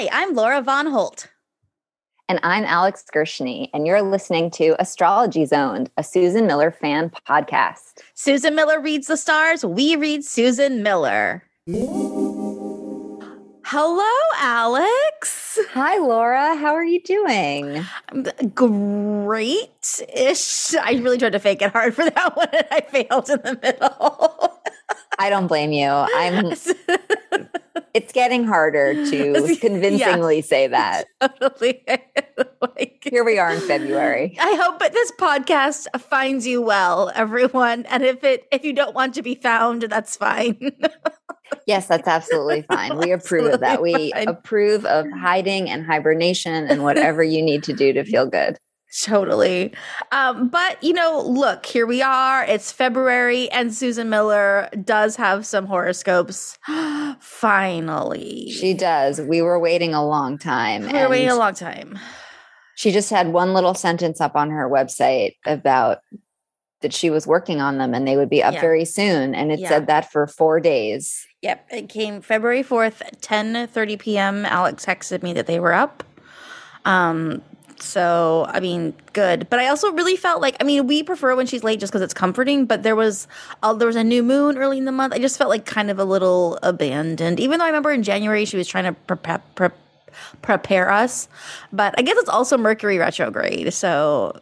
Hi, I'm Laura Von Holt. And I'm Alex Gershny, and you're listening to Astrology Zoned, a Susan Miller fan podcast. Susan Miller reads the stars, we read Susan Miller. Hello, Alex. Hi, Laura. How are you doing? Great ish. I really tried to fake it hard for that one and I failed in the middle. I don't blame you. I'm it's getting harder to convincingly yeah. say that. Totally. like, Here we are in February. I hope that this podcast finds you well, everyone. And if it if you don't want to be found, that's fine. yes, that's absolutely fine. We approve of that. We fine. approve of hiding and hibernation and whatever you need to do to feel good. Totally. Um, but, you know, look, here we are. It's February, and Susan Miller does have some horoscopes. Finally. She does. We were waiting a long time. We were waiting a long time. She just had one little sentence up on her website about that she was working on them and they would be up yeah. very soon. And it yeah. said that for four days. Yep. It came February 4th, 10 30 p.m. Alex texted me that they were up. Um, so, I mean, good. But I also really felt like, I mean, we prefer when she's late just because it's comforting. But there was, uh, there was a new moon early in the month. I just felt like kind of a little abandoned. Even though I remember in January she was trying to prepare, pre- prepare us. But I guess it's also Mercury retrograde. So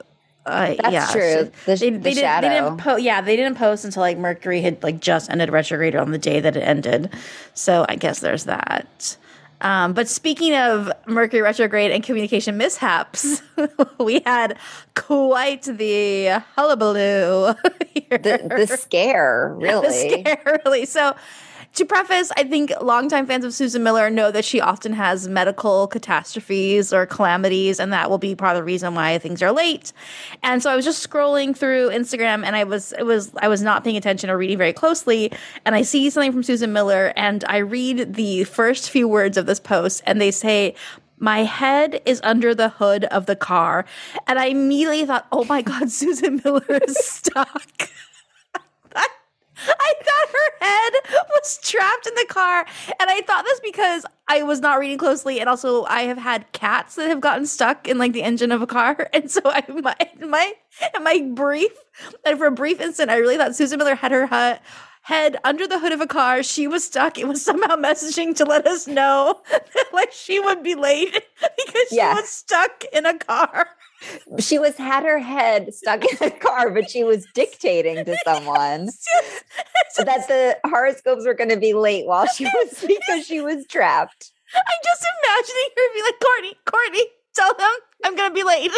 uh, That's yeah, true. the, they, the they, did, they didn't po- yeah, they didn't post until like Mercury had like just ended retrograde on the day that it ended. So I guess there's that. Um, but speaking of Mercury retrograde and communication mishaps, we had quite the hullabaloo. The, the scare, really. the scare, really. So to preface, I think longtime fans of Susan Miller know that she often has medical catastrophes or calamities, and that will be part of the reason why things are late. And so I was just scrolling through Instagram, and I was it was I was not paying attention or reading very closely, and I see something from Susan Miller, and I read the first few words of this post, and they say my head is under the hood of the car. And I immediately thought, oh my God, Susan Miller is stuck. I thought her head was trapped in the car. And I thought this because I was not reading closely. And also, I have had cats that have gotten stuck in like the engine of a car. And so, I, my, my, my brief, and for a brief instant, I really thought Susan Miller had her hut head under the hood of a car. She was stuck. It was somehow messaging to let us know that like she would be late because she was stuck in a car she was had her head stuck in the car, but she was dictating to someone that the horoscopes were going to be late while she was because she was trapped. I'm just imagining her be like, Courtney, Courtney, tell them I'm going to be late.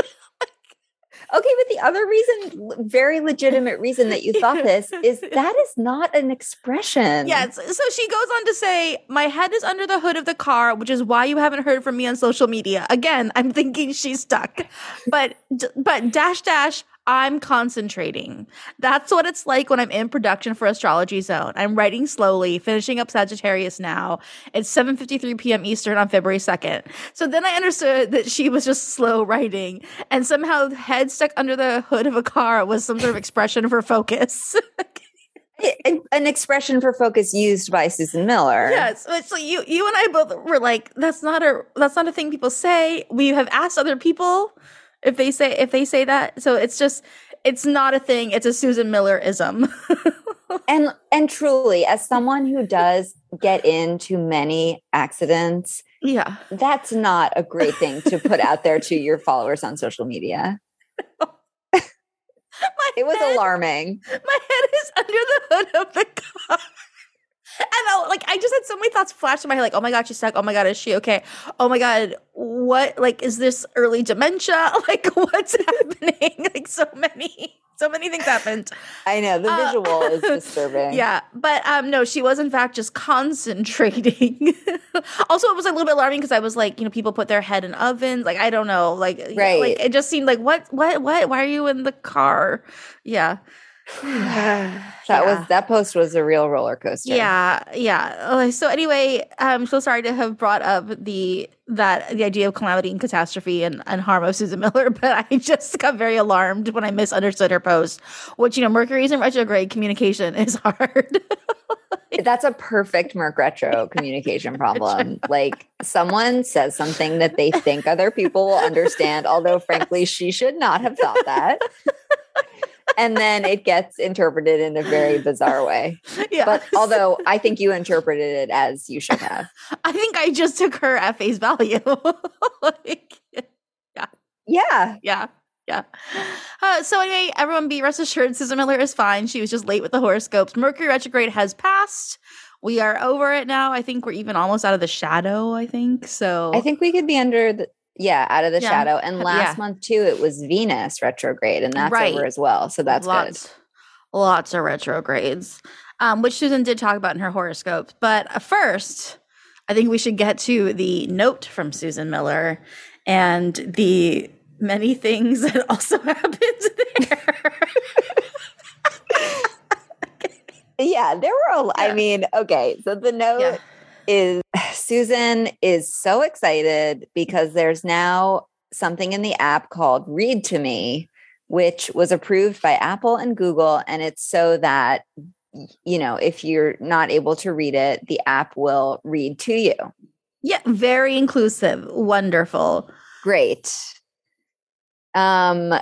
Okay, but the other reason, very legitimate reason that you thought this is that is not an expression. Yes. So she goes on to say, My head is under the hood of the car, which is why you haven't heard from me on social media. Again, I'm thinking she's stuck. But but dash dash I'm concentrating. That's what it's like when I'm in production for Astrology Zone. I'm writing slowly, finishing up Sagittarius now. It's 7:53 p.m. Eastern on February 2nd. So then I understood that she was just slow writing and somehow head stuck under the hood of a car was some sort of expression for focus. an expression for focus used by Susan Miller. Yes, so you you and I both were like, that's not a that's not a thing people say. We have asked other people if they say if they say that. So it's just it's not a thing. It's a Susan Miller ism. and and truly, as someone who does get into many accidents, yeah, that's not a great thing to put out there to your followers on social media. it was head, alarming. My head is under the hood of the car. And I, like I just had so many thoughts flash in my head, like, oh my god, she's stuck. Oh my god, is she okay? Oh my god, what like is this early dementia? Like what's happening? like so many, so many things happened. I know the uh, visual is disturbing. Yeah, but um, no, she was in fact just concentrating. also, it was a little bit alarming because I was like, you know, people put their head in ovens. Like I don't know, like right. like it just seemed like what, what, what? Why are you in the car? Yeah. that yeah. was that post was a real roller coaster. Yeah, yeah. Oh, so anyway, I'm so sorry to have brought up the that the idea of calamity and catastrophe and, and harm of Susan Miller, but I just got very alarmed when I misunderstood her post. Which you know, Mercury's in retrograde. Communication is hard. That's a perfect Merc Retro communication problem. Like someone says something that they think other people will understand, although frankly, she should not have thought that. And then it gets interpreted in a very bizarre way. Yeah. But although I think you interpreted it as you should have. I think I just took her at face value. like, Yeah. yeah. Yeah. Uh, so anyway, everyone be rest assured Susan Miller is fine. She was just late with the horoscopes. Mercury retrograde has passed. We are over it now. I think we're even almost out of the shadow, I think. So I think we could be under the yeah, out of the Yeah. shadow. And last Yeah. month too, it was Venus retrograde, and that's Right. over as well. So that's lots, good. lots of retrogrades, um, which Susan did talk about in her horoscope. But uh, first, I think we should get to the note from Susan Miller and the many things that also happened there. Yeah, there were a I Yeah. I mean, okay. So the note. Is Susan is so excited because there's now something in the app called Read to Me, which was approved by Apple and Google. And it's so that, you know, if you're not able to read it, the app will read to you. yeah, very inclusive, wonderful. Great. Um,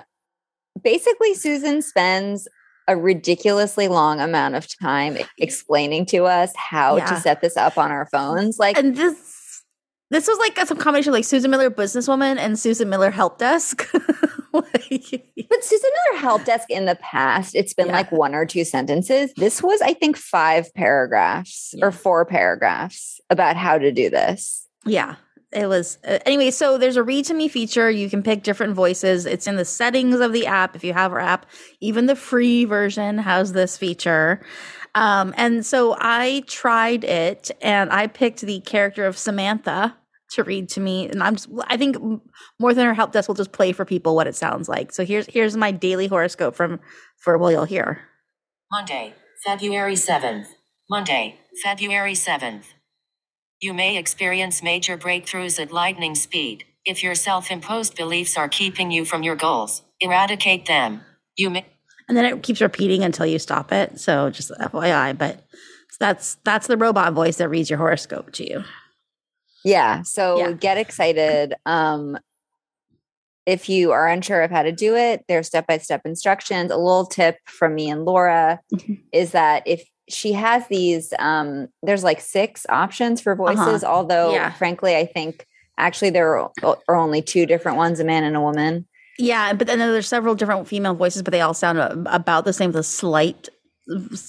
basically, Susan spends a ridiculously long amount of time explaining to us how Yeah. to set this up on our phones. Like, And this, this was like some combination of like Susan Miller, businesswoman, and Susan Miller, help desk. Like- But Susan Miller help desk in the past, it's been Yeah. like one or two sentences. This was, I think, five paragraphs Yeah. or four paragraphs about how to do this. Yeah, it was. Uh, anyway, so there's a read to me feature. You can pick different voices. It's in the settings of the app. If you have our app, even the free version has this feature. Um, and so I tried it and I picked the character of Samantha to read to me. And I'm just, I think more than her help desk will just play for people what it sounds like. So here's, here's my daily horoscope from, for, well, you'll hear. Monday, February 7th. Monday, February 7th. You may experience major breakthroughs at lightning speed. If your self imposed beliefs are keeping you from your goals, eradicate them. You may. and then it keeps repeating until you stop it. So just FYI, but that's that's the robot voice that reads your horoscope to you. Yeah. So Yeah. get excited. Um, if you are unsure of how to do it, there's step by step instructions. A little tip from me and Laura Mhm. is that if she has these, um, there's like six options for voices, although Uh-huh. Yeah. frankly, I think actually there are, are only two different ones a man and a woman. Yeah, but then there's several different female voices, but they all sound about the same with a slight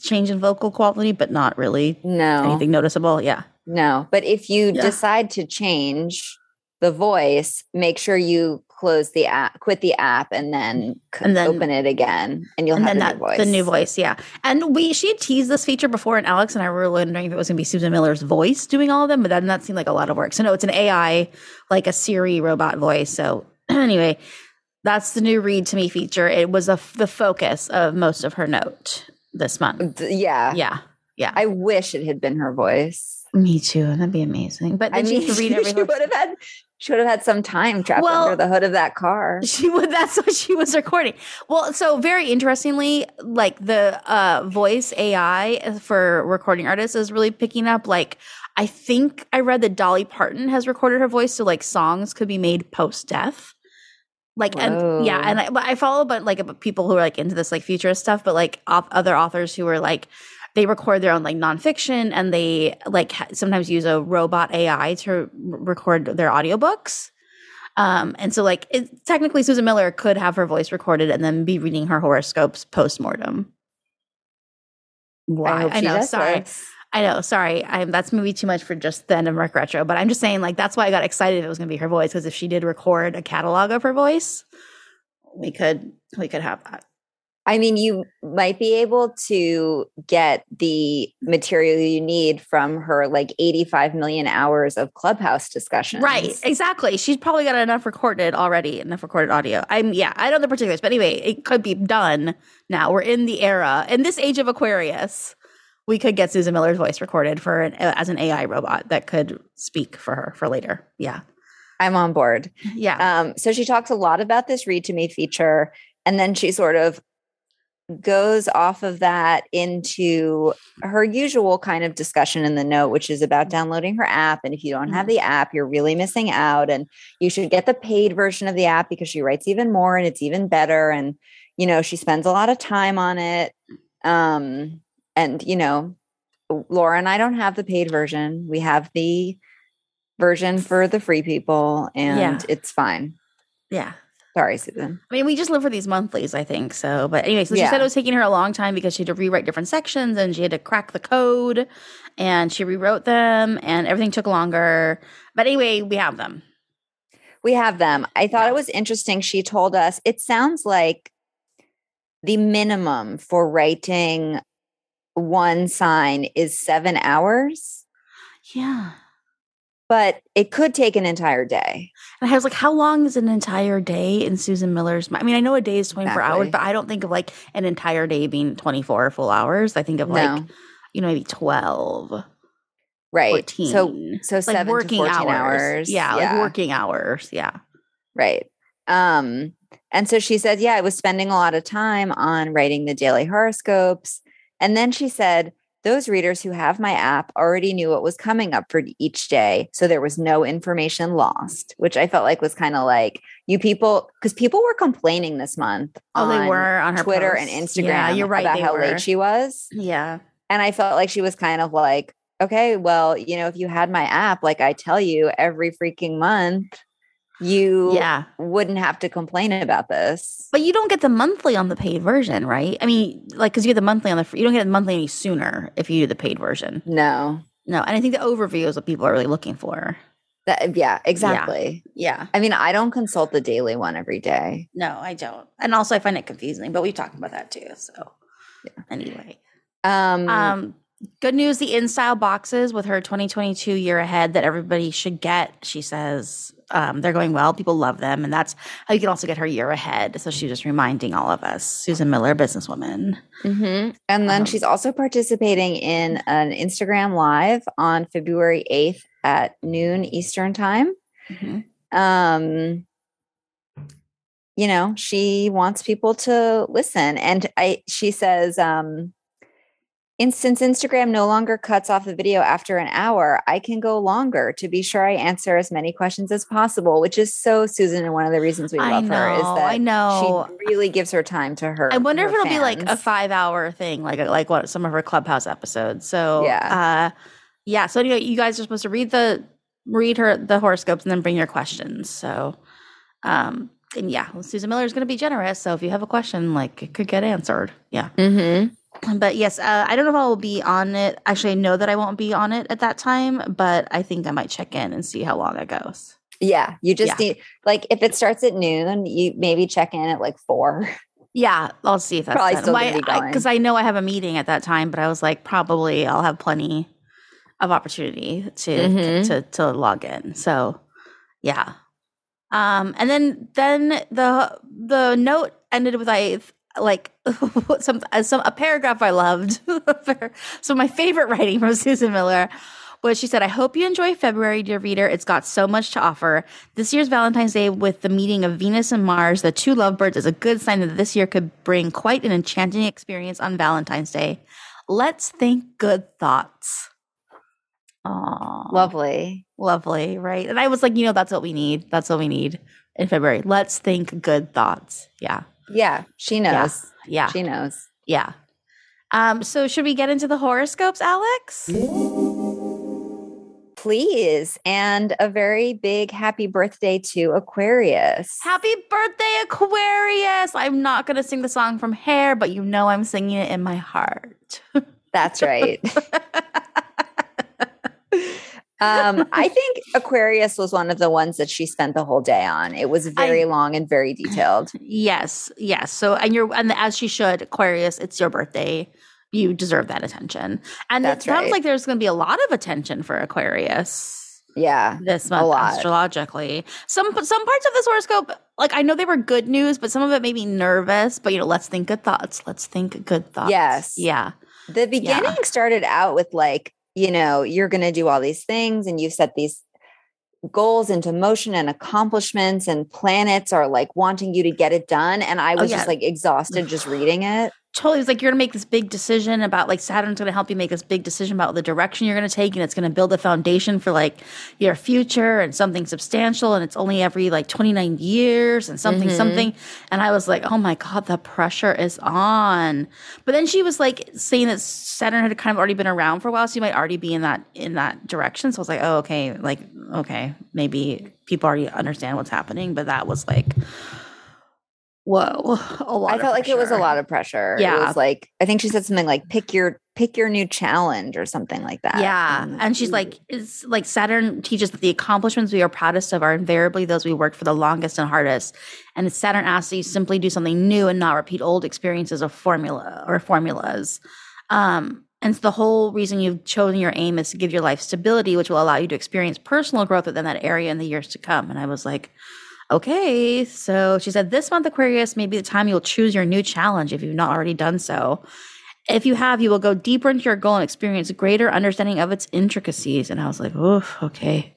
change in vocal quality, but not really No, anything noticeable. Yeah. no. But if you Yeah. decide to change the voice, make sure you close the app, quit the app, and then, mm. c- And then- open it again, and you'll and have then a that new voice. the new voice, yeah. And we she had teased this feature before, and Alex and I were wondering if it was going to be Susan Miller's voice doing all of them, but then that seemed like a lot of work. So no, it's an AI, like a Siri robot voice. So anyway, that's the new read to me feature. It was a, the focus of most of her note this month. Yeah. Yeah, yeah. I wish it had been her voice. me too. That'd be amazing. But I then mean, she could read she every would have had should have had some time trapped Well- under the hood of that car. She would. That's what she was recording. Well, so very interestingly, like the uh, voice AI for recording artists is really picking up. Like, I think I read that Dolly Parton has recorded her voice, so like songs could be made post death. Like and yeah, and I, but I follow but like about people who are like into this like futurist stuff, but like off, other authors who are like they record their own like nonfiction and they like ha- sometimes use a robot AI to r- record their audiobooks. Um, and so like it, technically Susan Miller could have her voice recorded and then be reading her horoscopes post mortem. Why? hope I, know. Sorry. I know. Sorry. I'm, that's maybe too much for just the end of Merc Retro, but I'm just saying like that's why I got excited it was going to be her voice because if she did record a catalog of her voice, we could we could have that. I mean, you might be able to get the material you need from her like 85 million hours of clubhouse discussions. Right, exactly. She's probably got enough recorded already, enough recorded audio. I'm yeah, I don't know the particulars, but anyway, it could be done now. We're in the era, in this age of Aquarius, we could get Susan Miller's voice recorded for an, as an AI robot that could speak for her for later. Yeah, I'm on board. yeah, Um, so she talks a lot about this read to me feature, and then she sort of goes off of that into her usual kind of discussion in the note, which is about downloading her app. And if you don't have the app, you're really missing out. And you should get the paid version of the app because she writes even more and it's even better. And, you know, she spends a lot of time on it. Um, and, you know, Laura and I don't have the paid version. We have the version for the free people, and Yeah. it's fine. Yeah. Sorry, Susan. I mean, we just live for these monthlies, I think. So, but anyway, so she Yeah. said it was taking her a long time because she had to rewrite different sections and she had to crack the code and she rewrote them and everything took longer. But anyway, we have them. We have them. I thought it was interesting. She told us it sounds like the minimum for writing one sign is seven hours, Yeah. But it could take an entire day. And I was like, how long is an entire day in Susan Miller's? I mean, I know a day is 24 hours, but I don't think of like an entire day being 24 full hours. I think of like, you know, maybe 12, Right. 14. So so like seven to working 14 hours. hours. Yeah, like working hours. Yeah. Right. Um, and so she said, Yeah, I was spending a lot of time on writing the daily horoscopes. And then she said, those readers who have my app already knew what was coming up for each day. So there was no information lost, which I felt like was kind of like you people, because people were complaining this month. Oh, they were on her Twitter posts. and Instagram Yeah, you're right. about how were. late she was. Yeah. And I felt like she was kind of like, okay, well, you know, if you had my app, like I tell you every freaking month, you Yeah. wouldn't have to complain about this. But you don't get the monthly on the paid version, right? I mean, like, because you get the monthly on the free, you don't get the monthly any sooner if you do the paid version. No. No. And I think the overview is what people are really looking for. That, yeah, exactly. Yeah. I mean, I don't consult the daily one every day. No, I don't. And also, I find it confusing, but we talked about that too. So, anyway. Um, Um, good news the in style boxes with her 2022 year ahead that everybody should get. She says um, they're going well. People love them. And that's how you can also get her year ahead. So she's just reminding all of us Susan Miller, businesswoman. mhm. And then um, she's also participating in an Instagram live on February 8th at noon Eastern time. Mhm. um you know she wants people to listen and i she says um in, since instagram no longer cuts off the video after an hour i can go longer to be sure i answer as many questions as possible which is so susan and one of the reasons we love her is that I know. she really gives her time to her I wonder if it'll be like a five hour thing, like like what some of her clubhouse episodes. So Yeah. uh, yeah. So anyway, you guys are supposed to read the read her the horoscopes and then bring your questions. So um and yeah, Susan Miller is going to be generous. So if you have a question, like it could get answered. Yeah. Mhm. But yes, uh, I don't know if I will be on it. Actually, I know that I won't be on it at that time, but I think I might check in and see how long it goes. yeah you just Yeah. need like if it starts at noon you maybe check in at like four Yeah, I'll see if that's Probably done. still be going. Because I, know I have a meeting at that time, but I was like, probably I'll have plenty of opportunity to Mhm. to to log in. So yeah. Um, and then then the the note ended with I like some uh, some a paragraph I loved. so my favorite writing from Susan Miller was she said, I hope you enjoy February, dear reader. It's got so much to offer. This year's Valentine's Day with the meeting of Venus and Mars, the two lovebirds, is a good sign that this year could bring quite an enchanting experience on Valentine's Day. Let's think good thoughts. Aww. lovely Lovely, right? And I was like, you know, that's what we need. That's what we need in February. Let's think good thoughts. Yeah. Yeah she knows Yeah. she knows Yeah. Um, so should we get into the horoscopes, Alex? Please. And a very big happy birthday to Aquarius. Happy birthday, Aquarius! I'm not gonna sing the song from Hair, but you know I'm singing it in my heart. That's right. um, I think Aquarius was one of the ones that she spent the whole day on. It was very I- long and very detailed. yes, yes. So and you're and as she should, Aquarius, it's your birthday. You deserve that attention. And That's it sounds right. like there's gonna be a lot of attention for Aquarius. Yeah. this month astrologically. Some some parts of this horoscope, like I know they were good news, but some of it made me nervous. But you know, let's think good thoughts. Let's think good thoughts. Yes. Yeah. The beginning started out with like, you know, you're going to do all these things and you've set these goals into motion and accomplishments and planets are like wanting you to get it done and I oh, was Oh, yeah. just like exhausted just reading it. Totally It was like you're gonna make this big decision about like saturn's gonna help you make this big decision about the direction you're gonna take and it's gonna build a foundation for like your future and something substantial and it's only every like 29 years and something Mhm. something. And i was like oh my god the pressure is on. But then she was like saying that saturn had kind of already been around for a while so you might already be in that in that direction. So i was like oh okay like okay maybe people already understand what's happening but that was like whoa a lot I felt like it was a lot of pressure. yeah It was like I think she said something like pick your pick your new challenge or something like that. Yeah. And- And she's like, it's like Saturn teaches that the accomplishments we are proudest of are invariably those we worked for the longest and hardest. And Saturn asks that you simply do something new and not repeat old experiences of formula or formulas. Um, and so the whole reason you've chosen your aim is to give your life stability, which will allow you to experience personal growth within that area in the years to come. And I was like, okay. So she said, this month, Aquarius may be the time you'll choose your new challenge if you've not already done so. If you have, you will go deeper into your goal and experience greater understanding of its intricacies. And I was like, oh, okay.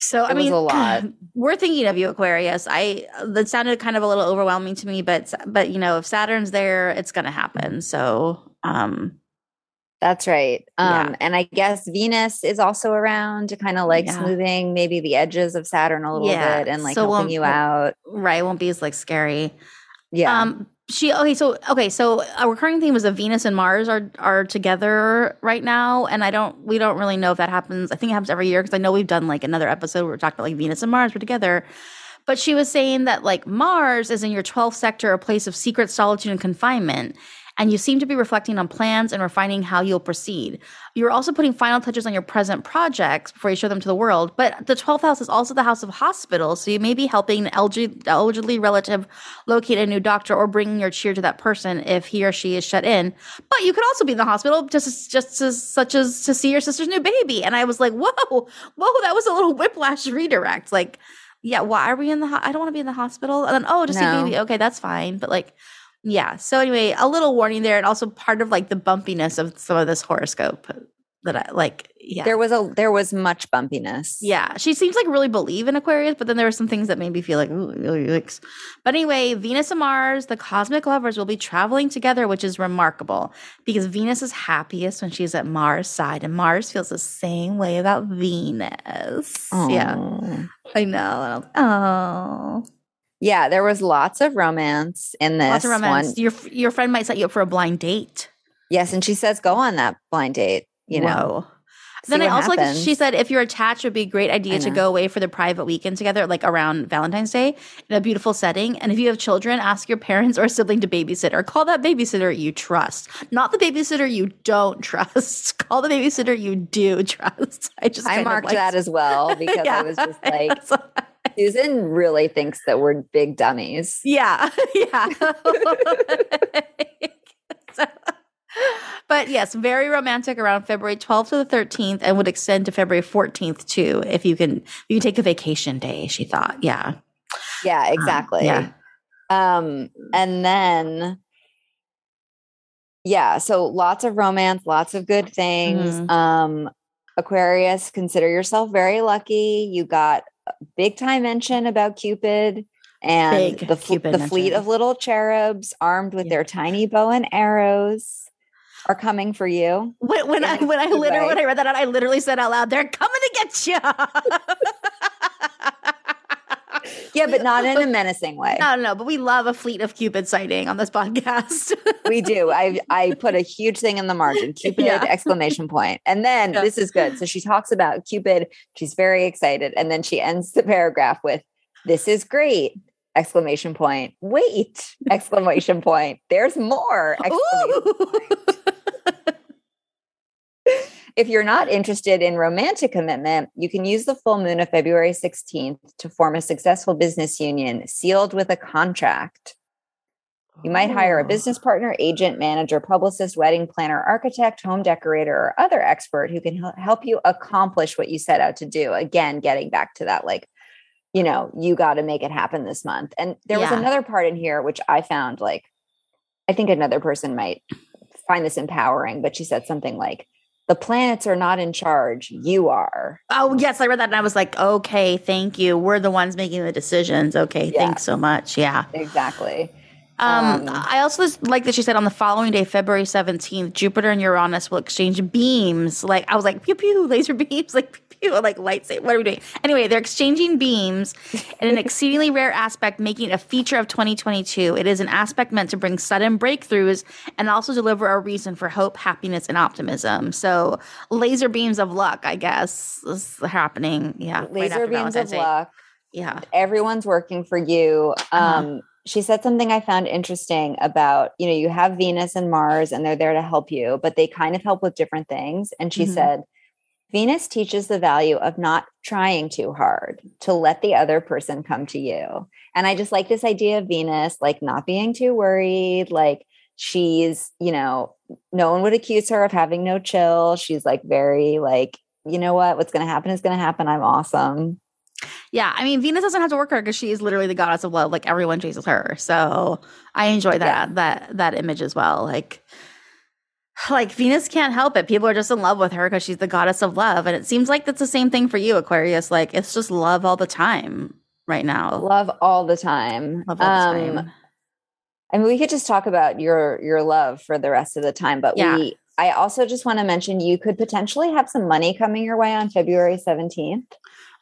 So I It was mean, a lot. we're thinking of you, Aquarius. I that sounded kind of a little overwhelming to me, but but you know, if Saturn's there, it's going to happen. So um, That's right. Yeah. Um, and I guess Venus is also around to kind of like Yeah. smoothing maybe the edges of Saturn a little Yeah. bit and like So helping you out. right, won't be as like scary. Yeah. Um, she okay. So okay. So a recurring theme was that Venus and Mars are are together right now, and I don't. We don't really know if that happens. I think it happens every year because I know we've done like another episode where we're talking about like Venus and Mars were together. But she was saying that like Mars is in your 12th sector, a place of secret solitude and confinement. And you seem to be reflecting on plans and refining how you'll proceed. You're also putting final touches on your present projects before you show them to the world. But the 12th house is also the house of hospitals. So you may be helping an elderly, relative locate a new doctor or bringing your cheer to that person if he or she is shut in. But you could also be in the hospital just just as such as to see your sister's new baby. And I was like, whoa, whoa, that was a little whiplash redirect. Like, yeah, why are we in the? Ho- I don't want to be in the hospital. And then, oh, to see No. baby. Okay, that's fine. But like, yeah. So anyway, a little warning there, and also part of like the bumpiness of some of this horoscope that I like. Yeah, There was a there was much bumpiness. yeah. She seems like really believe in Aquarius, but then there were some things that made me feel like, ooh, yikes. But anyway, Venus and Mars, the cosmic lovers, will be traveling together, which is remarkable because Venus is happiest when she's at Mars' side, and Mars feels the same way about Venus. Yeah, I know. And I was- Oh, Yeah, there was lots of romance in this lots of romance. one. Your your friend might set you up for a blind date. Yes, and she says go on that blind date, you know. See Then I also like she said if you're attached, it would be a great idea to go away for the private weekend together, like around Valentine's Day in a beautiful setting. And if you have children, ask your parents or a sibling to babysit or call that babysitter you trust, not the babysitter you don't trust. Call the babysitter you do trust. I just I marked that as well because Yeah. I was just like Susan really thinks that we're big dummies. Yeah, yeah. So- but yes, very romantic around February 12th to the 13th, and would extend to February 14th too, if you can. You can take a vacation day. She thought, yeah, Yeah, exactly. yeah. Um, and then yeah, so lots of romance, lots of good things. Mhm. Um, Aquarius, consider yourself very lucky. You got big time mention about Cupid and Big the fl- the fleet of little cherubs armed with Yeah. their tiny bow and arrows are coming for you. When, when I when I literally way. when I read that out, I literally said out loud, "They're coming to get you." Yeah, but not in a menacing way. no, no, but we love a fleet of Cupid sighting on this podcast. we do. I I put a huge thing in the margin. Cupid Yeah. exclamation point. And then Yeah. this is good. So she talks about Cupid. She's very excited. And then she ends the paragraph with this is great. Exclamation point. Wait. Exclamation point. There's more. Exclamation. If you're not interested in romantic commitment, you can use the full moon of February 16th to form a successful business union sealed with a contract. You might hire a Oh. business partner, agent, manager, publicist, wedding planner, architect, home decorator, or other expert who can help you accomplish what you set out to do. Again, getting back to that, like, you know, you got to make it happen this month. And there was another part in here which I found like, I think another person might find this empowering, but she said something like, the planets are not in charge, you are. Oh yes, I read that and I was like, okay, thank you. We're the ones making the decisions. Okay, Yeah. thanks so much. Yeah. Exactly. Um, Um, I also like that she said on the following day, February 17th, Jupiter and Uranus will exchange beams. Like, I was like, pew pew, laser beams, like like lightsaber. What are we doing? Anyway, they're exchanging beams in an exceedingly rare aspect, making it a feature of 2022. It is an aspect meant to bring sudden breakthroughs and also deliver a reason for hope, happiness, and optimism. So, laser beams of luck, I guess, is happening. Yeah. Laser after beams of luck. Yeah. Everyone's working for you. Uh-huh. Um, she said something I found interesting about, you know, you have Venus and Mars and they're there to help you, but they kind of help with different things. And she Mhm. said, Venus teaches the value of not trying too hard to let the other person come to you. And I just like this idea of Venus, like not being too worried, like she's, you know, no one would accuse her of having no chill. She's like very like, you know what, what's going to happen is going to happen. I'm awesome. Yeah, I mean Venus doesn't have to work her because she is literally the goddess of love. Like everyone chases her, so I enjoy that that that image as well. Like, like Venus can't help it. People are just in love with her because she's the goddess of love, and it seems like that's the same thing for you, Aquarius. Like it's just love all the time right now. Love all the time. Love all the Um, time. I mean, we could just talk about your your love for the rest of the time, but Yeah. we. I also just want to mention you could potentially have some money coming your way on February seventeenth.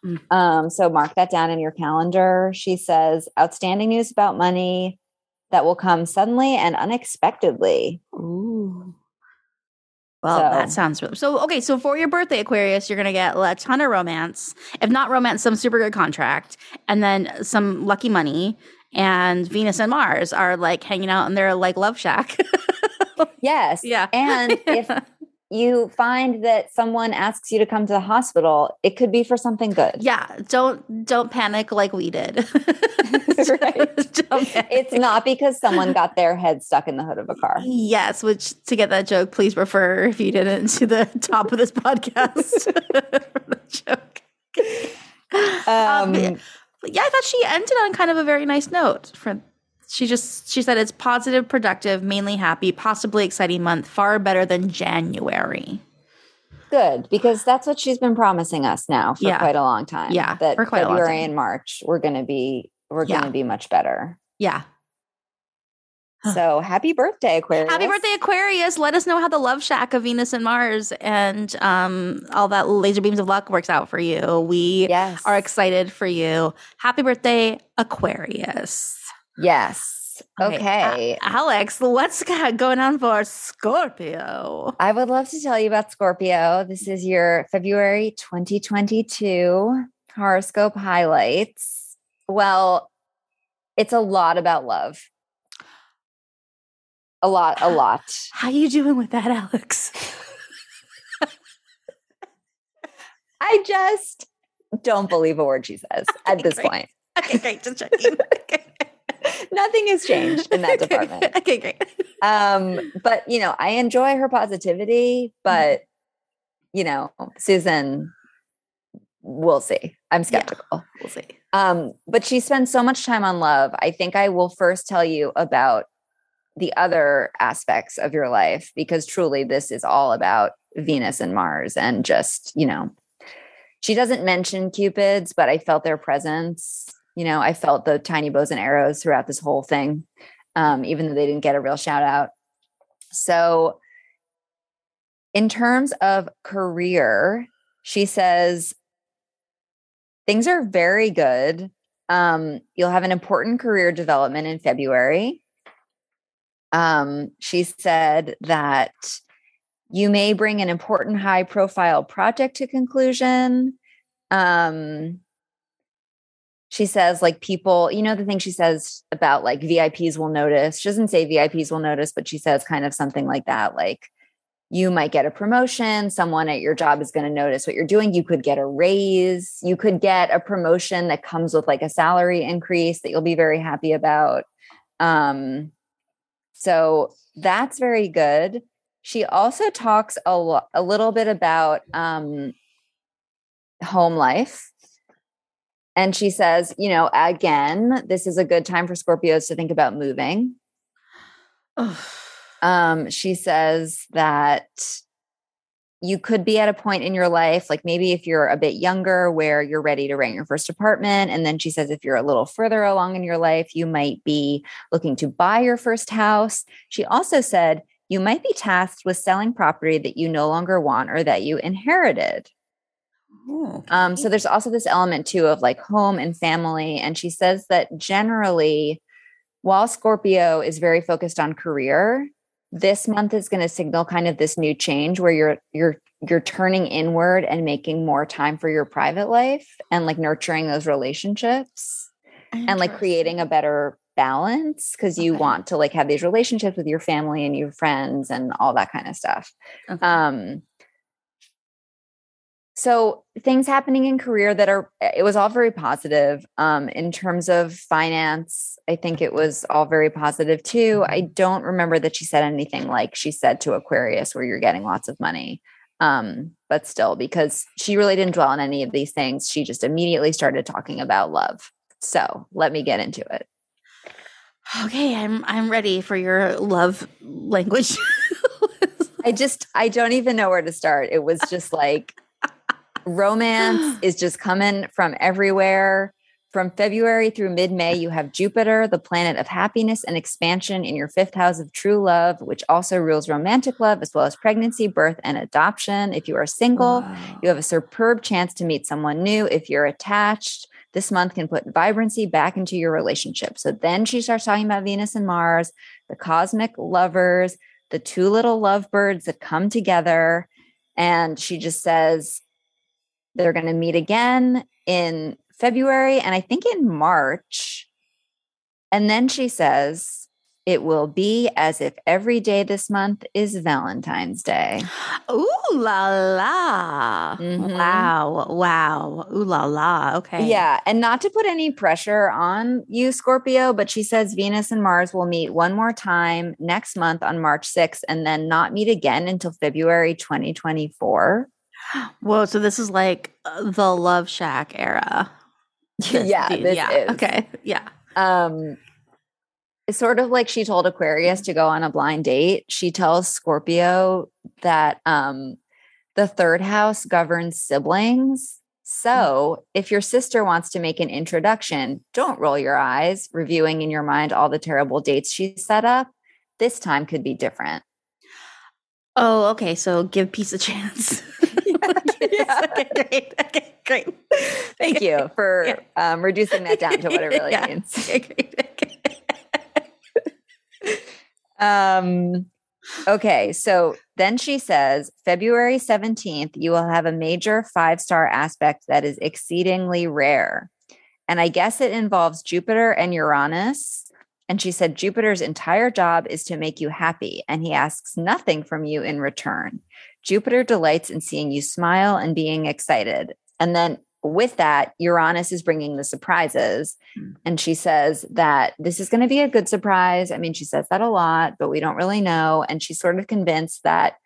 Mm. Um, so mark that down in your calendar. She says, "Outstanding news about money that will come suddenly and unexpectedly." Ooh. Well, So- that sounds really so. Okay, so for your birthday, Aquarius, you're gonna get a ton of romance. If not romance, some super good contract, and then some lucky money. And Venus and Mars are like hanging out in their like love shack. Yes. yeah, And if you find that someone asks you to come to the hospital, it could be for something good. yeah. Don't don't panic like we did. Right. Don't panic. It's not because someone got their head stuck in the hood of a car. Yes, which to get that joke, please refer if you didn't to the top of this podcast. joke. Um, But yeah, I thought she ended on kind of a very nice note. For she just she said it's positive, productive, mainly happy, possibly exciting month, far better than January. good because that's what she's been promising us now for Yeah. quite a long time. Yeah, that for quite a long February time. and March we're going to be we're Yeah. going to be much better. Yeah. Huh. So happy birthday, Aquarius! Happy birthday, Aquarius. Let us know how the love shack of Venus and Mars and um, all that laser beams of luck works out for you. We Yes, are excited for you. Happy birthday, Aquarius. Yes. Okay. Uh, a- Alex, what's going on for Scorpio? I would love to tell you about Scorpio. This is your February 2022 horoscope highlights. Well, it's a lot about love. A lot, a lot. How are you doing with that, Alex? I just don't believe a word she says at Okay, this great. point. Okay, great. Just checking. Okay. Nothing has changed in that department. Okay, great. Um, but you know, I enjoy her positivity, but you know, Susan, we'll see. I'm skeptical. We'll see. Um, but she spends so much time on love. I think I will first tell you about the other aspects of your life because truly this is all about Venus and Mars and just, you know, she doesn't mention Cupids, but I felt their presence. You know, I felt the tiny bows and arrows throughout this whole thing, um, even though they didn't get a real shout out. So, in terms of career, she says things are very good. Um, you'll have an important career development in February. Um, she said that you may bring an important high profile project to conclusion. Um, she says, like, people, you know, the thing she says about like VIPs will notice. She doesn't say VIPs will notice, but she says kind of something like that. Like, you might get a promotion. Someone at your job is going to notice what you're doing. You could get a raise. You could get a promotion that comes with like a salary increase that you'll be very happy about. Um, so that's very good. She also talks a, lo- a little bit about um, home life. And she says, you know, again, this is a good time for Scorpios to think about moving. Um, she says that you could be at a point in your life, like maybe if you're a bit younger, where you're ready to rent your first apartment. And then she says, if you're a little further along in your life, you might be looking to buy your first house. She also said, you might be tasked with selling property that you no longer want or that you inherited. Um, so there's also this element too of like home and family. And she says that generally, while Scorpio is very focused on career, this month is going to signal kind of this new change where you're you're you're turning inward and making more time for your private life and like nurturing those relationships and like creating a better balance because you Okay. want to like have these relationships with your family and your friends and all that kind of stuff. Okay. Um, so things happening in career that are it was all very positive. Um, in terms of finance, I think it was all very positive too. I don't remember that she said anything like she said to Aquarius where you're getting lots of money. Um, but still, because she really didn't dwell on any of these things, she just immediately started talking about love. So let me get into it. okay, I'm I'm ready for your love language. I just I don't even know where to start. It was just like romance is just coming from everywhere. From February through mid May, you have Jupiter, the planet of happiness and expansion, in your fifth house of true love, which also rules romantic love as well as pregnancy, birth, and adoption. If you are single, Wow. you have a superb chance to meet someone new. If you're attached, this month can put vibrancy back into your relationship. So then she starts talking about Venus and Mars, the cosmic lovers, the two little lovebirds that come together. And she just says they're going to meet again in February and I think in March. And then she says, it will be as if every day this month is Valentine's Day. Ooh la la. Mhm. Wow. Wow. Ooh la la. Okay. Yeah. And not to put any pressure on you, Scorpio, but she says Venus and Mars will meet one more time next month on March 6th and then not meet again until February 2024. Whoa. So this is like uh, the Love Shack era. This- yeah. the- yeah. is. Okay. Yeah. Um, it's sort of like she told Aquarius to go on a blind date. She tells Scorpio that um, the third house governs siblings. So if your sister wants to make an introduction, don't roll your eyes, reviewing in your mind all the terrible dates she set up. This time could be different. Oh, okay. So give peace a chance. Yeah. Okay, great. Okay, great. Thank you for um, reducing that down to what it really Yeah. means. Okay, great. Okay. Um, okay, so then she says February 17th, you will have a major five star aspect that is exceedingly rare. And I guess it involves Jupiter and Uranus. And she said Jupiter's entire job is to make you happy, and he asks nothing from you in return. Jupiter delights in seeing you smile and being excited. And then with that, Uranus is bringing the surprises. Hmm. And she says that this is going to be a good surprise. I mean, she says that a lot, but we don't really know. And she's sort of convinced that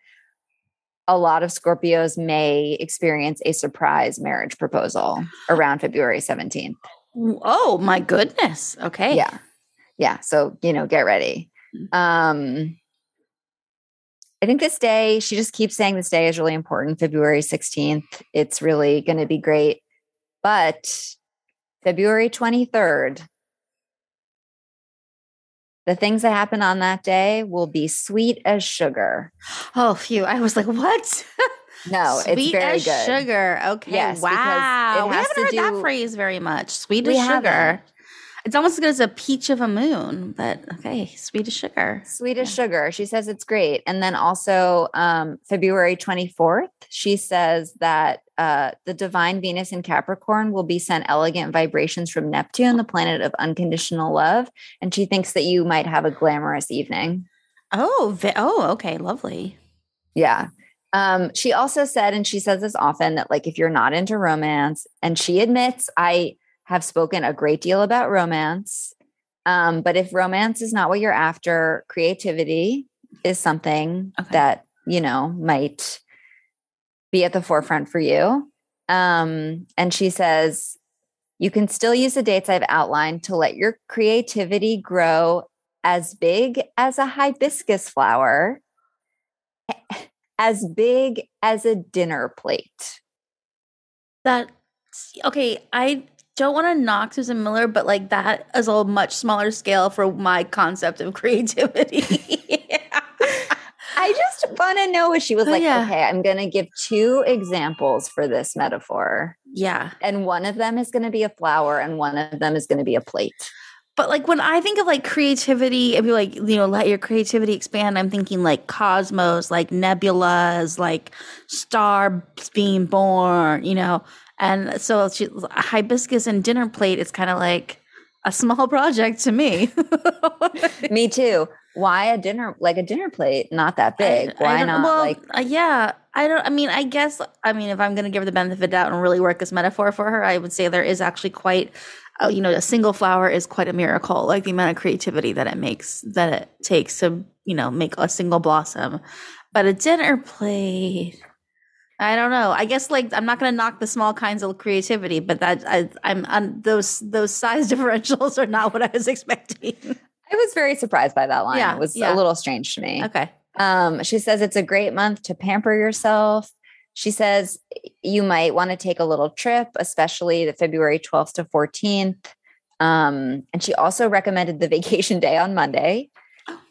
a lot of Scorpios may experience a surprise marriage proposal around February 17th. Oh my goodness. Okay. Yeah. Yeah. So, you know, get ready. Um, I think this day, she just keeps saying this day is really important. February 16th. It's really going to be great. But February 23rd, the things that happen on that day will be sweet as sugar. Oh, phew. I was like, what? No, Sweet it's very as good. sugar. Okay. Yes, wow. we haven't heard that phrase very much. Sweet as sugar. haven't. It's almost as good as a peach of a moon, but okay, sweet as sugar. Sweet as Yeah. sugar. She says it's great. And then also um, February 24th, she says that uh, the divine Venus in Capricorn will be sent elegant vibrations from Neptune, the planet of unconditional love. And she thinks that you might have a glamorous evening. Oh, oh, okay, lovely. Yeah. Um, she also said, and she says this often, that like if you're not into romance, and she admits, I have spoken a great deal about romance. Um, but if romance is not what you're after, creativity is something Okay. that, you know, might be at the forefront for you. Um, and she says, you can still use the dates I've outlined to let your creativity grow as big as a hibiscus flower as big as a dinner plate. That okay, I don't want to knock Susan Miller, but like that is a much smaller scale for my concept of creativity. I just want to know what she was Oh, like, yeah. okay, I'm going to give two examples for this metaphor. yeah. And one of them is going to be a flower and one of them is going to be a plate. But like when I think of like creativity, if you like, you know, let your creativity expand, I'm thinking like cosmos, like nebulas, like stars being born, you know. And so she, hibiscus and dinner plate is kind of like a small project to me. Me too. Why a dinner, like a dinner plate, not that big? I- I Why don't- not well, like uh, yeah, I don't. I mean, I guess. I mean, if I'm going to give her the benefit of the doubt and really work this metaphor for her, I would say there is actually quite. Uh, you know, a single flower is quite a miracle. Like the amount of creativity that it makes, that it takes to you know make a single blossom. But a dinner plate. I don't know. I guess like I'm not going to knock the small kinds of creativity, but that I, I'm on those those size differentials are not what I was expecting. I was very surprised by that line. Yeah, it was yeah. a little strange to me. okay. Um, she says it's a great month to pamper yourself. She says you might want to take a little trip, especially the February 12th to 14th. Um, and she also recommended the vacation day on Monday.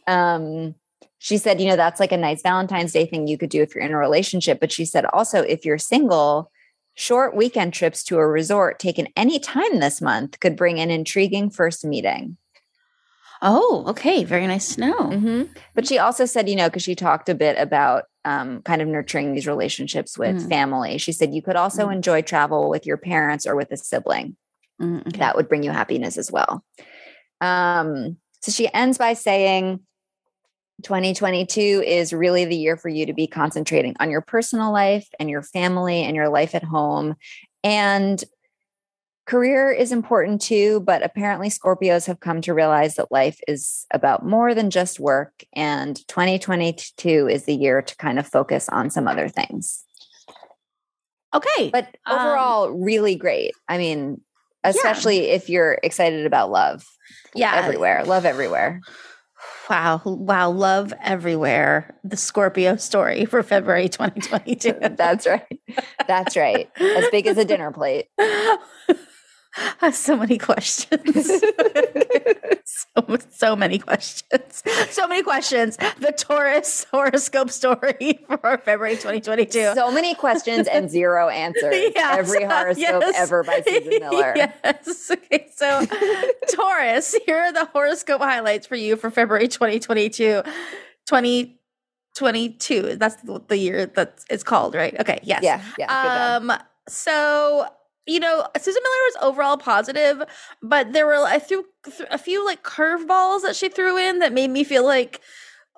Um, she said, you know, that's like a nice Valentine's Day thing you could do if you're in a relationship. But she said also, if you're single, short weekend trips to a resort taken any time this month could bring an intriguing first meeting. Oh, okay. Very nice to know. hmm But she also said, you know, because she talked a bit about um, kind of nurturing these relationships with Mm. family. She said you could also Mm. enjoy travel with your parents or with a sibling. Mm, okay. That would bring you happiness as well. Um, so she ends by saying, 2022 is really the year for you to be concentrating on your personal life and your family and your life at home. And career is important too, but apparently Scorpios have come to realize that life is about more than just work. And 2022 is the year to kind of focus on some other things. Okay. But Um, overall, really great. I mean, especially if you're excited about love yeah. everywhere, love everywhere. Wow. Wow. Love everywhere. The Scorpio story for February 2022. That's right. That's right. As big as a dinner plate. I have so many questions. so, so many questions. So many questions. The Taurus horoscope story for February 2022. So many questions and zero answers. Yes, Every horoscope yes. ever by Susan Miller. yes. Okay. So, Taurus, here are the horoscope highlights for you for February 2022. 2022. That's the the year that it's called, right? Okay. Yes. Yeah. Yeah. Um. So you know, uh, Susan Miller was overall positive, but there were I threw th- a few like curveballs that she threw in that made me feel like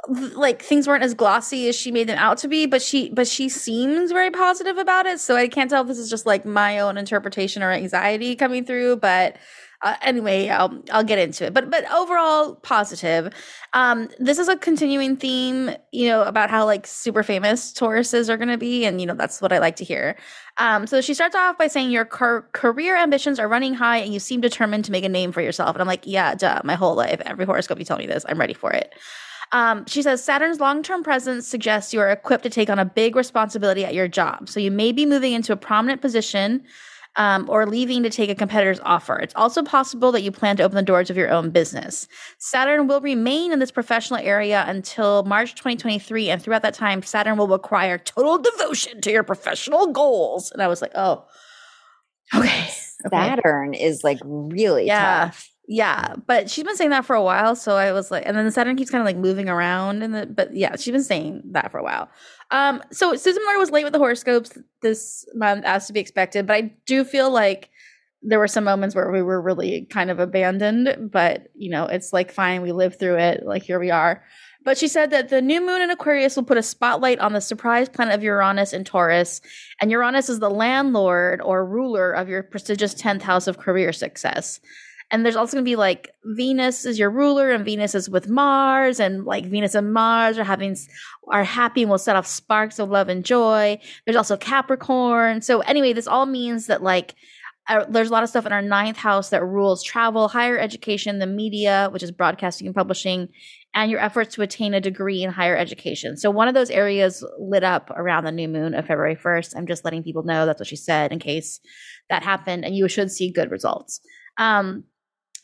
like things weren't as glossy as she made them out to be. But she but she seems very positive about it, so I can't tell if this is just like my own interpretation or anxiety coming through, but. Uh, anyway, I'll I'll get into it, but but overall positive. Um, this is a continuing theme, you know, about how like super famous Tauruses are going to be, and you know that's what I like to hear. Um, so she starts off by saying your car- career ambitions are running high, and you seem determined to make a name for yourself. And I'm like, yeah, duh, my whole life, every horoscope you tell me this, I'm ready for it. Um, she says Saturn's long term presence suggests you are equipped to take on a big responsibility at your job. So you may be moving into a prominent position um, or leaving to take a competitor's offer. It's also possible that you plan to open the doors of your own business. Saturn will remain in this professional area until March 2023. And throughout that time, Saturn will require total devotion to your professional goals. And I was like, oh, okay. okay. Saturn is like really Yeah. tough. Yeah, but she's been saying that for a while. So I was like, and then the Saturn keeps kind of like moving around, and the but yeah, she's been saying that for a while. Um, so Susan Miller was late with the horoscopes this month, as to be expected. But I do feel like there were some moments where we were really kind of abandoned. But you know, it's like fine, we lived through it. Like here we are. But she said that the new moon in Aquarius will put a spotlight on the surprise planet of Uranus in Taurus, and Uranus is the landlord or ruler of your prestigious 10th house of career success. And there's also going to be like Venus is your ruler, and Venus is with Mars, and like Venus and Mars are having are happy and will set off sparks of love and joy. There's also Capricorn. So anyway, this all means that like uh, there's a lot of stuff in our ninth house that rules travel, higher education, the media, which is broadcasting and publishing, and your efforts to attain a degree in higher education. So one of those areas lit up around the new moon of February 1st. I'm just letting people know that's what she said in case that happened, and you should see good results. Um,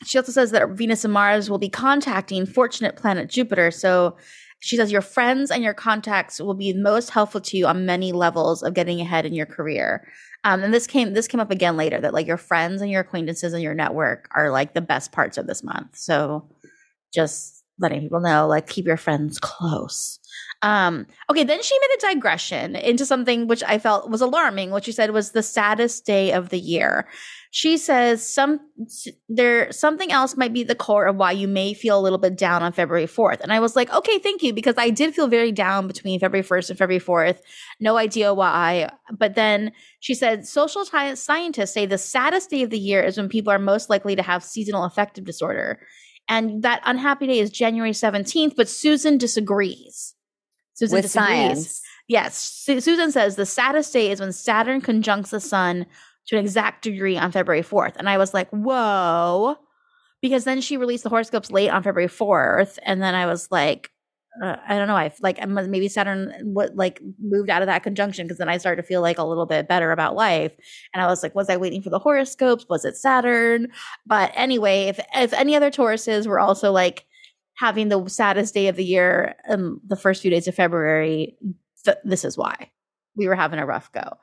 she also says that Venus and Mars will be contacting fortunate planet Jupiter. So she says your friends and your contacts will be most helpful to you on many levels of getting ahead in your career. Um, and this came this came up again later that like your friends and your acquaintances and your network are like the best parts of this month. So just letting people know, like keep your friends close. Um, okay, then she made a digression into something which I felt was alarming, which she said was the saddest day of the year. She says some there something else might be the core of why you may feel a little bit down on February 4th. And I was like, okay, thank you, because I did feel very down between February 1st and February 4th. No idea why. But then she said social t- scientists say the saddest day of the year is when people are most likely to have seasonal affective disorder. And that unhappy day is January 17th, but Susan disagrees. Susan With disagrees. science. Yes. Su- Susan says the saddest day is when Saturn conjuncts the sun to an exact degree on February 4th. And I was like, whoa. Because then she released the horoscopes late on February 4th. And then I was like, uh, I don't know. I like maybe Saturn what like moved out of that conjunction because then I started to feel like a little bit better about life. And I was like, was I waiting for the horoscopes? Was it Saturn? But anyway, if if any other Tauruses were also like having the saddest day of the year, um, the first few days of February, th- this is why we were having a rough go.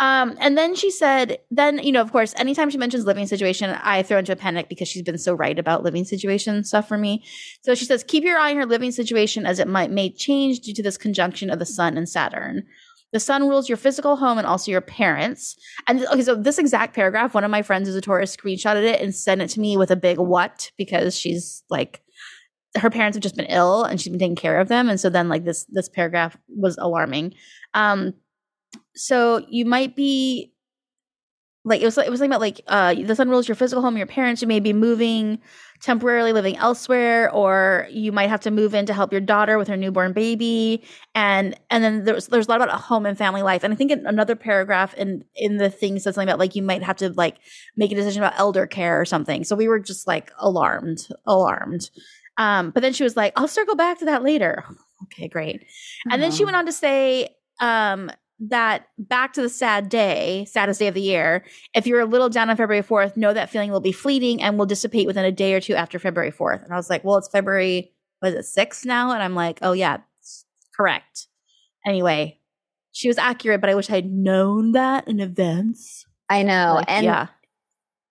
Um, and then she said, then, you know, of course, anytime she mentions living situation, I throw into a panic because she's been so right about living situation stuff for me. So she says, keep your eye on her living situation as it might may change due to this conjunction of the sun and Saturn. The sun rules your physical home and also your parents. And okay, so this exact paragraph, one of my friends who's a Taurus screenshotted it and sent it to me with a big what because she's like, her parents have just been ill and she's been taking care of them. And so then like this this paragraph was alarming. Um, so you might be like it was it was like about like uh the sun rules your physical home your parents you may be moving temporarily living elsewhere or you might have to move in to help your daughter with her newborn baby and and then there's there's a lot about a home and family life and i think in another paragraph in in the thing says something about like you might have to like make a decision about elder care or something. So we were just like alarmed alarmed. Um but then she was like i'll circle back to that later. Okay great. And then she went on to say um that back to the sad day, saddest day of the year. If you're a little down on February 4th, know that feeling will be fleeting and will dissipate within a day or two after February 4th. And I was like, well, it's February, was it 6th now? And I'm like, oh, yeah, correct. Anyway, she was accurate, but I wish I had known that in advance. I know. Like, and yeah.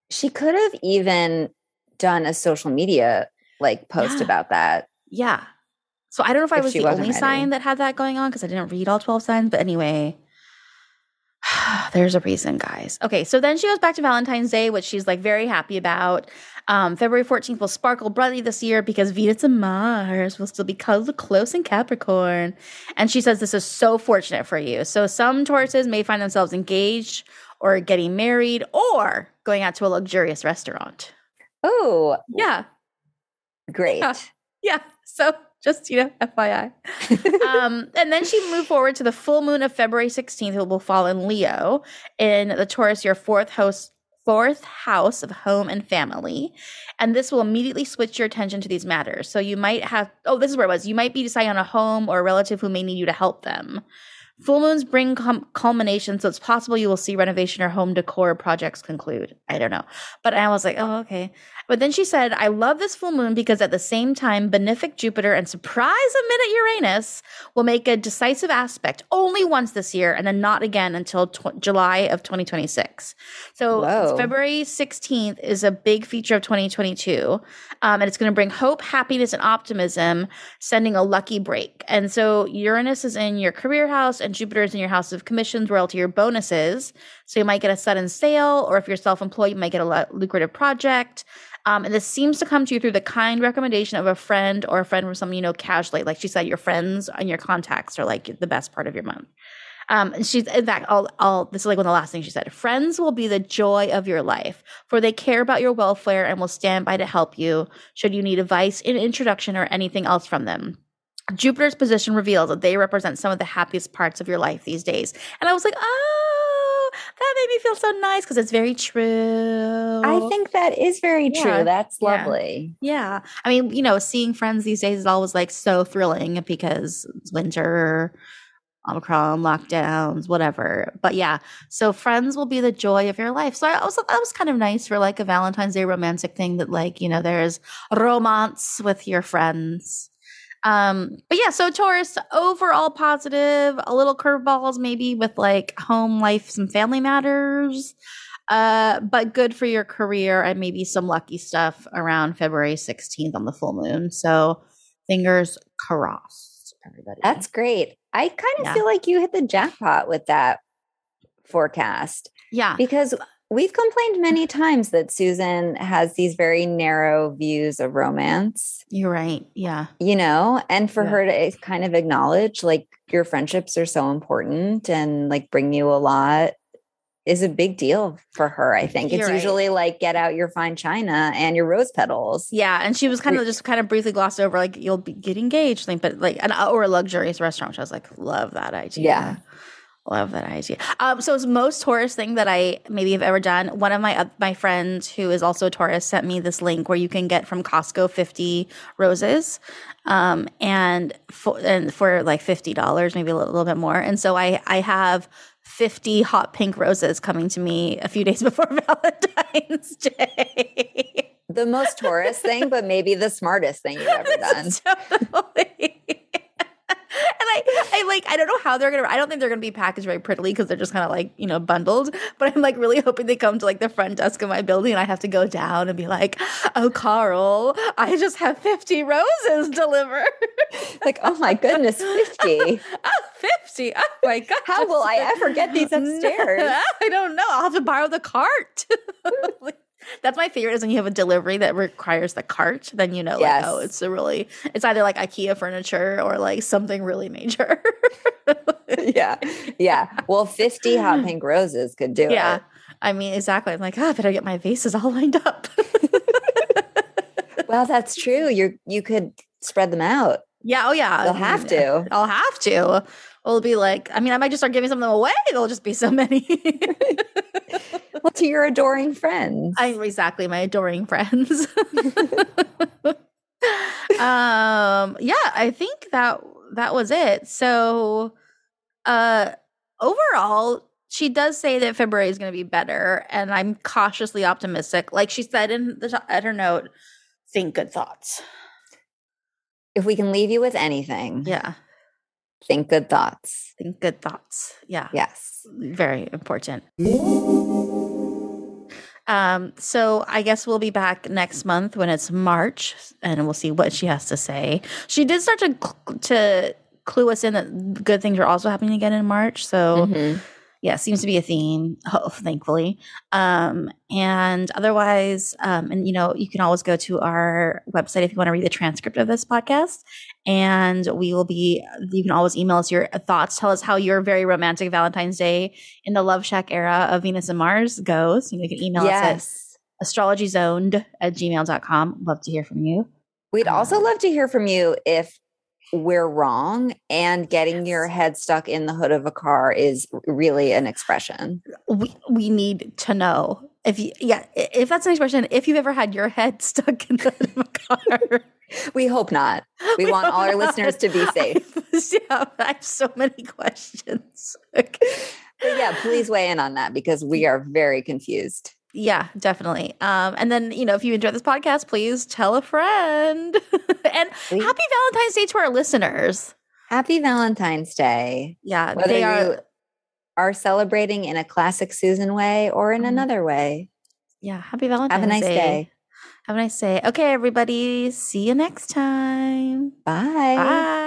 she could have even done a social media like post Yeah. about that. Yeah. So I don't know if I was the only ready. sign that had that going on because I didn't read all 12 signs. But anyway, there's a reason, guys. Okay. So then she goes back to Valentine's Day, which she's like very happy about. Um, February 14th will sparkle brightly this year because Venus and Mars will still be close close in Capricorn. And she says this is so fortunate for you. So some Tauruses may find themselves engaged or getting married or going out to a luxurious restaurant. Oh, Yeah. great. Yeah. Yeah. So just, you know, FYI. um, and then she moved forward to the full moon of February 16th, who will fall in Leo in the Taurus, your fourth house, fourth house of home and family. And this will immediately switch your attention to these matters. So you might have, oh, this is where it was. You might be deciding on a home or a relative who may need you to help them. Full moons bring com- culmination, so it's possible you will see renovation or home decor projects conclude. I don't know. But I was like, oh, okay. But then she said, I love this full moon because at the same time, benefic Jupiter and surprise a minute Uranus will make a decisive aspect only once this year and then not again until tw- July of 2026. So February 16th is a big feature of 2022. Um, and it's going to bring hope, happiness, and optimism, sending a lucky break. And so Uranus is in your career house and Jupiter is in your house of commissions, royalty, or bonuses. So you might get a sudden sale, or if you're self employed, you might get a lucrative project. Um, and this seems to come to you through the kind recommendation of a friend or a friend from someone you know casually. Like she said, your friends and your contacts are like the best part of your month. Um, and she's in fact, this is like one of the last things she said. Friends will be the joy of your life, for they care about your welfare and will stand by to help you should you need advice, an introduction, or anything else from them. Jupiter's position reveals that they represent some of the happiest parts of your life these days. And I was like, oh, that made me feel so nice because it's very true. I think that is very true. Yeah. That's Yeah. lovely. Yeah. I mean, you know, seeing friends these days is always like so thrilling because it's winter, Omicron, lockdowns, whatever. But yeah, so friends will be the joy of your life. So I also that was kind of nice for like a Valentine's Day romantic thing that like, you know, there's romance with your friends. Um, but yeah, so Taurus, overall positive, a little curveballs maybe with like home life, some family matters. Uh, but good for your career and maybe some lucky stuff around February 16th on the full moon. So fingers crossed, everybody. That's great. I kind of Yeah. feel like you hit the jackpot with that forecast yeah. because we've complained many times that Susan has these very narrow views of romance, You're right. Yeah. you know, and for Yeah. her to kind of acknowledge like your friendships are so important and like bring you a lot is a big deal for her. I think it's right. usually like get out your fine china and your rose petals. Yeah, and she was kind of just kind of briefly glossed over, like you'll be get engaged, thing, but like an or a luxurious restaurant. Which I was like, love that idea. Yeah. Love that idea. Um, so it's most Taurus thing that I maybe have ever done. One of my uh, my friends who is also a Taurus sent me this link where you can get from Costco fifty roses, um, and for and for like fifty dollars, maybe a little, little bit more. And so I I have. 50 hot pink roses coming to me a few days before Valentine's Day. The most Taurus thing, but maybe the smartest thing you've ever done. totally. and I, I like, I don't know how they're gonna. I don't think they're gonna be packaged very prettily because they're just kind of like you know bundled. But I'm like really hoping they come to like the front desk of my building, and I have to go down and be like, "Oh, Carl, I just have 50 roses delivered. Like, oh my goodness, 50. oh, 50. Oh my god, How will I ever get these upstairs? I don't know. I'll have to borrow the cart. That's my favorite is when you have a delivery that requires the cart, then you know, like, oh, it's a really, it's either like IKEA furniture or like something really major. yeah. Yeah. Well, 50 hot pink roses could do yeah. it. I mean, exactly. I'm like, oh, I better get my vases all lined up. Well, that's true. You you could spread them out. yeah. Oh, yeah. They'll have to. I'll have to. It'll be like, I mean, I might just start giving some of them away. There'll just be so many. Well, to your adoring friends. I'm exactly my adoring friends. um yeah, I think that that was it. So uh overall she does say that February is going to be better and I'm cautiously optimistic. Like she said in the at her note, think good thoughts. if we can leave you with anything, Yeah, think good thoughts. think good thoughts. Yeah. Yes. Very important. Um, so I guess we'll be back next month when it's March, and we'll see what she has to say. She did start to cl- to clue us in that good things are also happening again in March. So Mhm. yeah, seems to be a theme, ho- thankfully. Um, and otherwise, um, and you know, you can always go to our website if you want to read the transcript of this podcast. And we will be, you can always email us your thoughts. Tell us how your very romantic Valentine's Day in the Love Shack era of Venus and Mars goes. You can email us Yes. at astrologyzoned at gmail.com. Love to hear from you. We'd also Um, love to hear from you if we're wrong and getting your head stuck in the hood of a car is really an expression. we we need to know if you yeah if that's an expression if you've ever had your head stuck in the hood of a car We hope not. We want all our not. listeners to be safe. yeah i have so many questions Okay. But yeah, please weigh in on that because we are very confused. yeah definitely um and then you know if you enjoy this podcast please tell a friend and Please. happy valentine's day to our listeners Happy Valentine's Day. yeah Whether they you are are celebrating in a classic Susan way or in Mhm. another way. yeah happy valentine's Have a nice day. Have a nice day. Okay everybody. See you next time. Bye. bye